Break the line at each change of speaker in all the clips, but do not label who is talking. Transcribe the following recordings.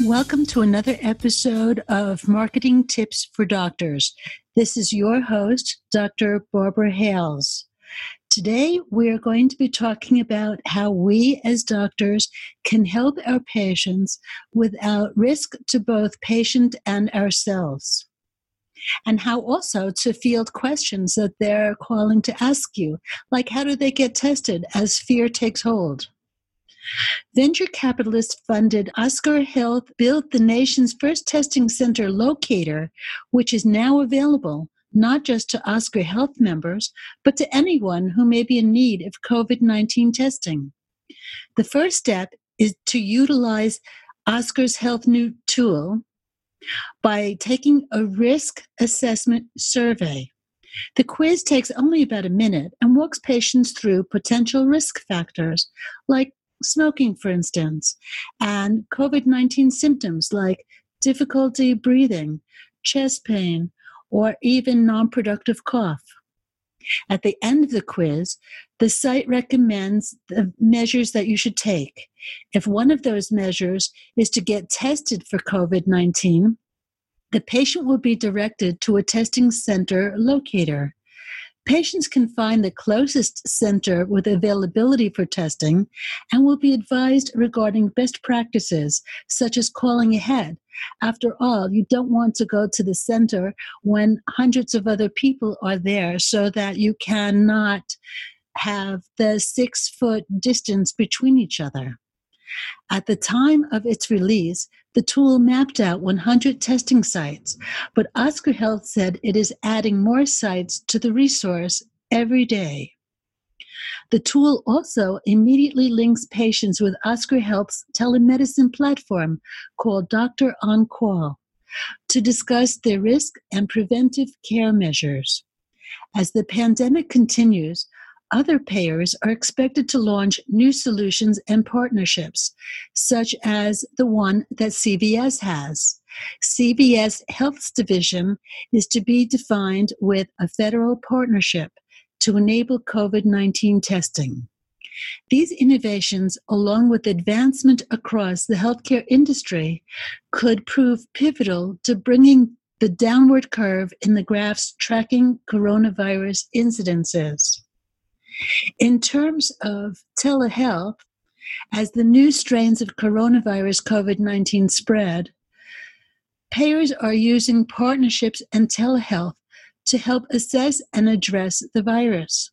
Welcome to another episode of Marketing Tips for Doctors. This is your host, Dr. Barbara Hales. Today, we are going to be talking about how we as doctors can help our patients without risk to both patient and ourselves and how also to field questions that they're calling to ask you, like how do they get tested as fear takes hold? Venture capitalist funded Oscar Health built the nation's first testing center locator, which is now available not just to Oscar Health members, but to anyone who may be in need of COVID 19 testing. The first step is to utilize Oscar's Health New tool by taking a risk assessment survey. The quiz takes only about a minute and walks patients through potential risk factors like smoking, for instance, and COVID 19 symptoms like difficulty breathing, chest pain, or even non productive cough. At the end of the quiz, the site recommends the measures that you should take. If one of those measures is to get tested for COVID 19, the patient will be directed to a testing center locator. Patients can find the closest center with availability for testing and will be advised regarding best practices, such as calling ahead. After all, you don't want to go to the center when hundreds of other people are there so that you cannot have the six foot distance between each other. At the time of its release, the tool mapped out 100 testing sites, but Oscar Health said it is adding more sites to the resource every day. The tool also immediately links patients with Oscar Health's telemedicine platform called Doctor on Call to discuss their risk and preventive care measures. As the pandemic continues, other payers are expected to launch new solutions and partnerships, such as the one that CVS has. CVS Health's division is to be defined with a federal partnership to enable COVID 19 testing. These innovations, along with advancement across the healthcare industry, could prove pivotal to bringing the downward curve in the graphs tracking coronavirus incidences. In terms of telehealth, as the new strains of coronavirus COVID 19 spread, payers are using partnerships and telehealth to help assess and address the virus.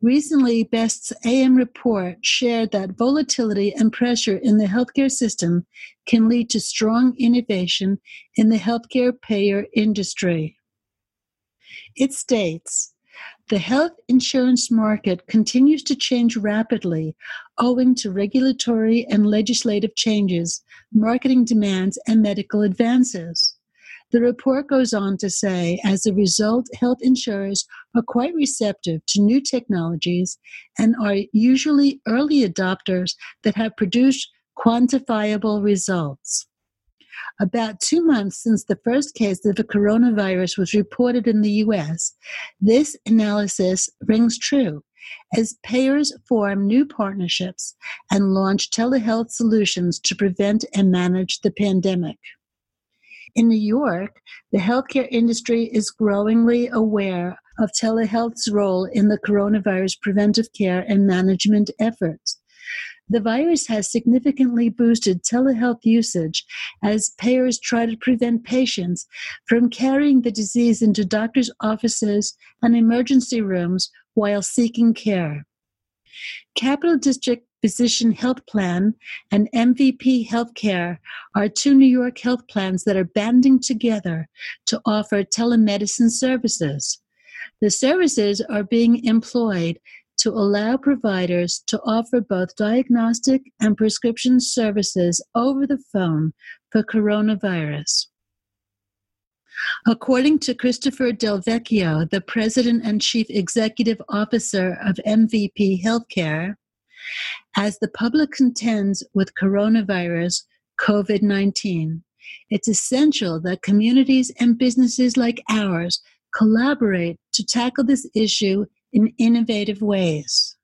Recently, Best's AM report shared that volatility and pressure in the healthcare system can lead to strong innovation in the healthcare payer industry. It states the health insurance market continues to change rapidly owing to regulatory and legislative changes, marketing demands, and medical advances. The report goes on to say, as a result, health insurers are quite receptive to new technologies and are usually early adopters that have produced quantifiable results. About two months since the first case of the coronavirus was reported in the US, this analysis rings true as payers form new partnerships and launch telehealth solutions to prevent and manage the pandemic. In New York, the healthcare industry is growingly aware of telehealth's role in the coronavirus preventive care and management efforts. The virus has significantly boosted telehealth usage as payers try to prevent patients from carrying the disease into doctors' offices and emergency rooms while seeking care. Capital District Physician Health Plan and MVP Healthcare are two New York health plans that are banding together to offer telemedicine services. The services are being employed to allow providers to offer both diagnostic and prescription services over the phone for coronavirus. According to Christopher Del Vecchio, the president and chief executive officer of MVP Healthcare, as the public contends with coronavirus COVID 19, it's essential that communities and businesses like ours collaborate to tackle this issue in innovative ways.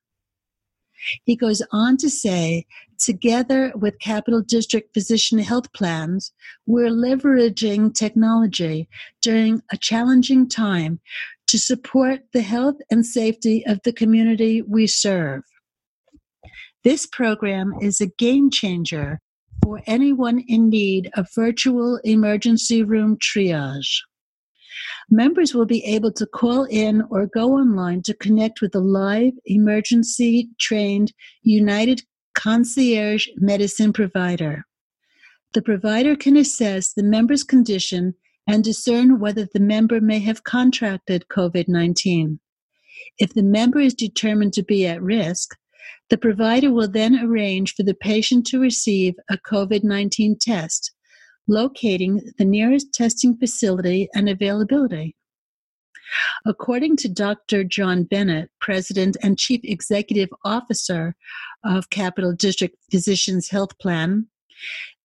He goes on to say, together with Capital District Physician Health Plans, we're leveraging technology during a challenging time to support the health and safety of the community we serve. This program is a game changer for anyone in need of virtual emergency room triage. Members will be able to call in or go online to connect with a live, emergency trained United Concierge Medicine provider. The provider can assess the member's condition and discern whether the member may have contracted COVID 19. If the member is determined to be at risk, the provider will then arrange for the patient to receive a COVID 19 test, locating the nearest testing facility and availability. According to Dr. John Bennett, President and Chief Executive Officer of Capital District Physicians Health Plan,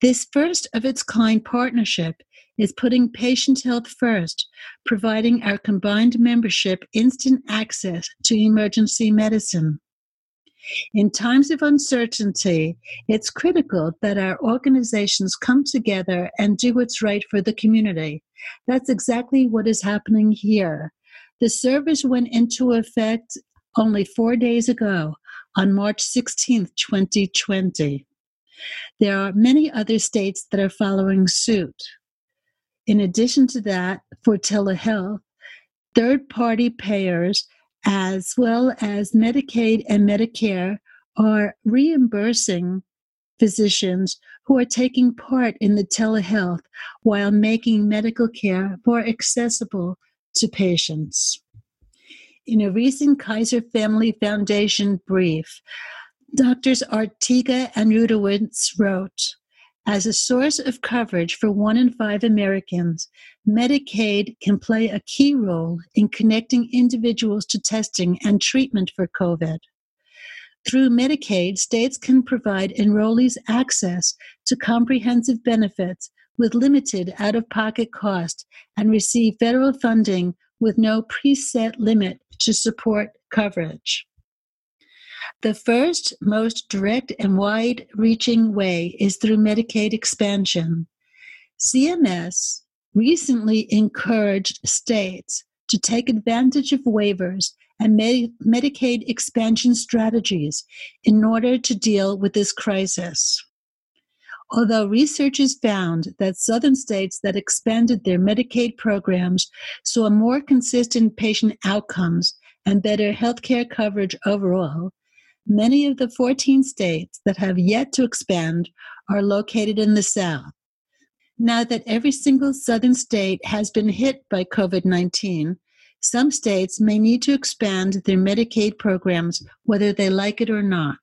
this first of its kind partnership is putting patient health first, providing our combined membership instant access to emergency medicine. In times of uncertainty, it's critical that our organizations come together and do what's right for the community. That's exactly what is happening here. The service went into effect only four days ago on March 16th, 2020. There are many other states that are following suit. In addition to that, for telehealth, third party payers as well as Medicaid and Medicare, are reimbursing physicians who are taking part in the telehealth while making medical care more accessible to patients. In a recent Kaiser Family Foundation brief, Doctors Artiga and Rudowitz wrote as a source of coverage for one in five Americans, Medicaid can play a key role in connecting individuals to testing and treatment for COVID. Through Medicaid, states can provide enrollees access to comprehensive benefits with limited out of pocket cost and receive federal funding with no preset limit to support coverage. The first, most direct and wide reaching way is through Medicaid expansion. CMS recently encouraged states to take advantage of waivers and Medi- Medicaid expansion strategies in order to deal with this crisis. Although research has found that southern states that expanded their Medicaid programs saw more consistent patient outcomes and better healthcare coverage overall, Many of the 14 states that have yet to expand are located in the South. Now that every single southern state has been hit by COVID 19, some states may need to expand their Medicaid programs whether they like it or not.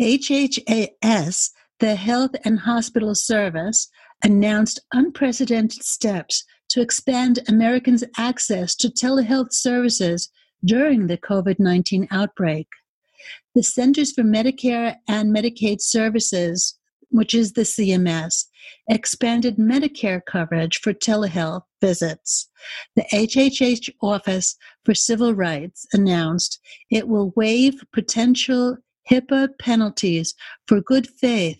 HHAS, the Health and Hospital Service, announced unprecedented steps to expand Americans' access to telehealth services during the COVID 19 outbreak. The Centers for Medicare and Medicaid Services, which is the CMS, expanded Medicare coverage for telehealth visits. The HHS Office for Civil Rights announced it will waive potential HIPAA penalties for good faith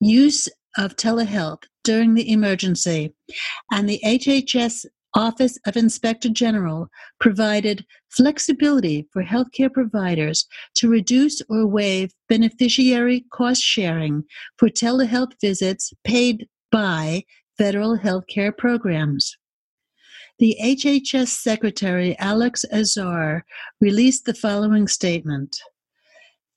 use of telehealth during the emergency, and the HHS Office of Inspector General provided flexibility for healthcare providers to reduce or waive beneficiary cost sharing for telehealth visits paid by federal healthcare programs. The HHS Secretary Alex Azar released the following statement.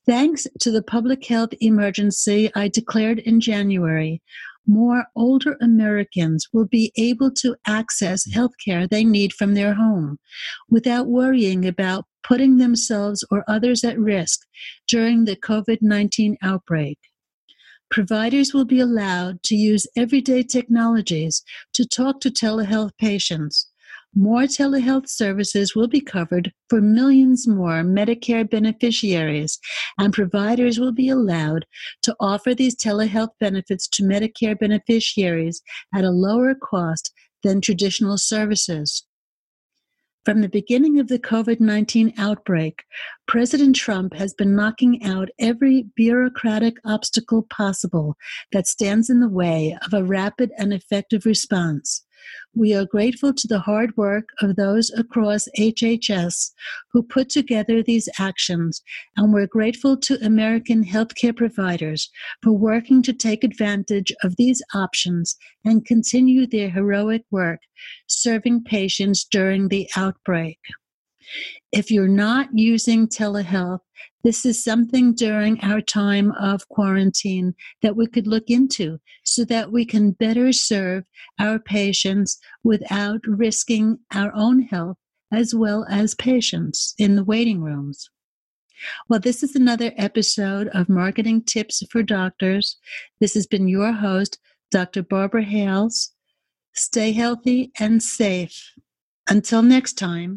Thanks to the public health emergency I declared in January, more older Americans will be able to access mm. health care they need from their home without worrying about putting themselves or others at risk during the COVID 19 outbreak. Providers will be allowed to use everyday technologies to talk to telehealth patients. More telehealth services will be covered for millions more Medicare beneficiaries, and providers will be allowed to offer these telehealth benefits to Medicare beneficiaries at a lower cost than traditional services. From the beginning of the COVID 19 outbreak, President Trump has been knocking out every bureaucratic obstacle possible that stands in the way of a rapid and effective response. We are grateful to the hard work of those across HHS who put together these actions, and we're grateful to American healthcare providers for working to take advantage of these options and continue their heroic work serving patients during the outbreak. If you're not using telehealth, this is something during our time of quarantine that we could look into so that we can better serve our patients without risking our own health as well as patients in the waiting rooms. Well, this is another episode of Marketing Tips for Doctors. This has been your host, Dr. Barbara Hales. Stay healthy and safe. Until next time.